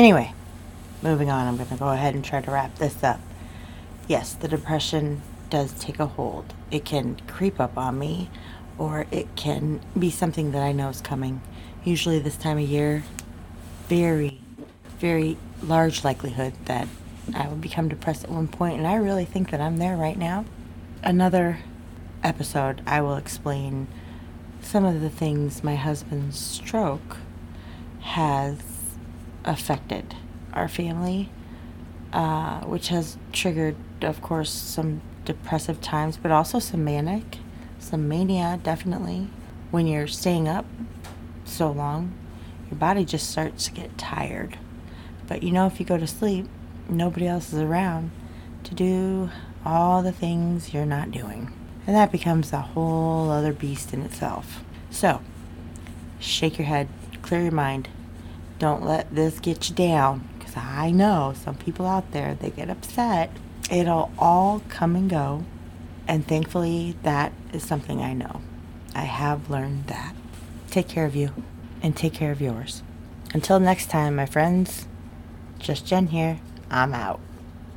Anyway, moving on, I'm going to go ahead and try to wrap this up. Yes, the depression does take a hold. It can creep up on me, or it can be something that I know is coming. Usually, this time of year, very, very large likelihood that I will become depressed at one point, and I really think that I'm there right now. Another episode, I will explain some of the things my husband's stroke has affected our family, uh, which has triggered, of course, some depressive times, but also some manic, some mania, definitely. When you're staying up so long, your body just starts to get tired. But you know, if you go to sleep, nobody else is around to do all the things you're not doing. And that becomes a whole other beast in itself. So, shake your head, clear your mind. Don't let this get you down because I know some people out there, they get upset. It'll all come and go. And thankfully, that is something I know. I have learned that. Take care of you and take care of yours. Until next time, my friends, just Jen here. I'm out.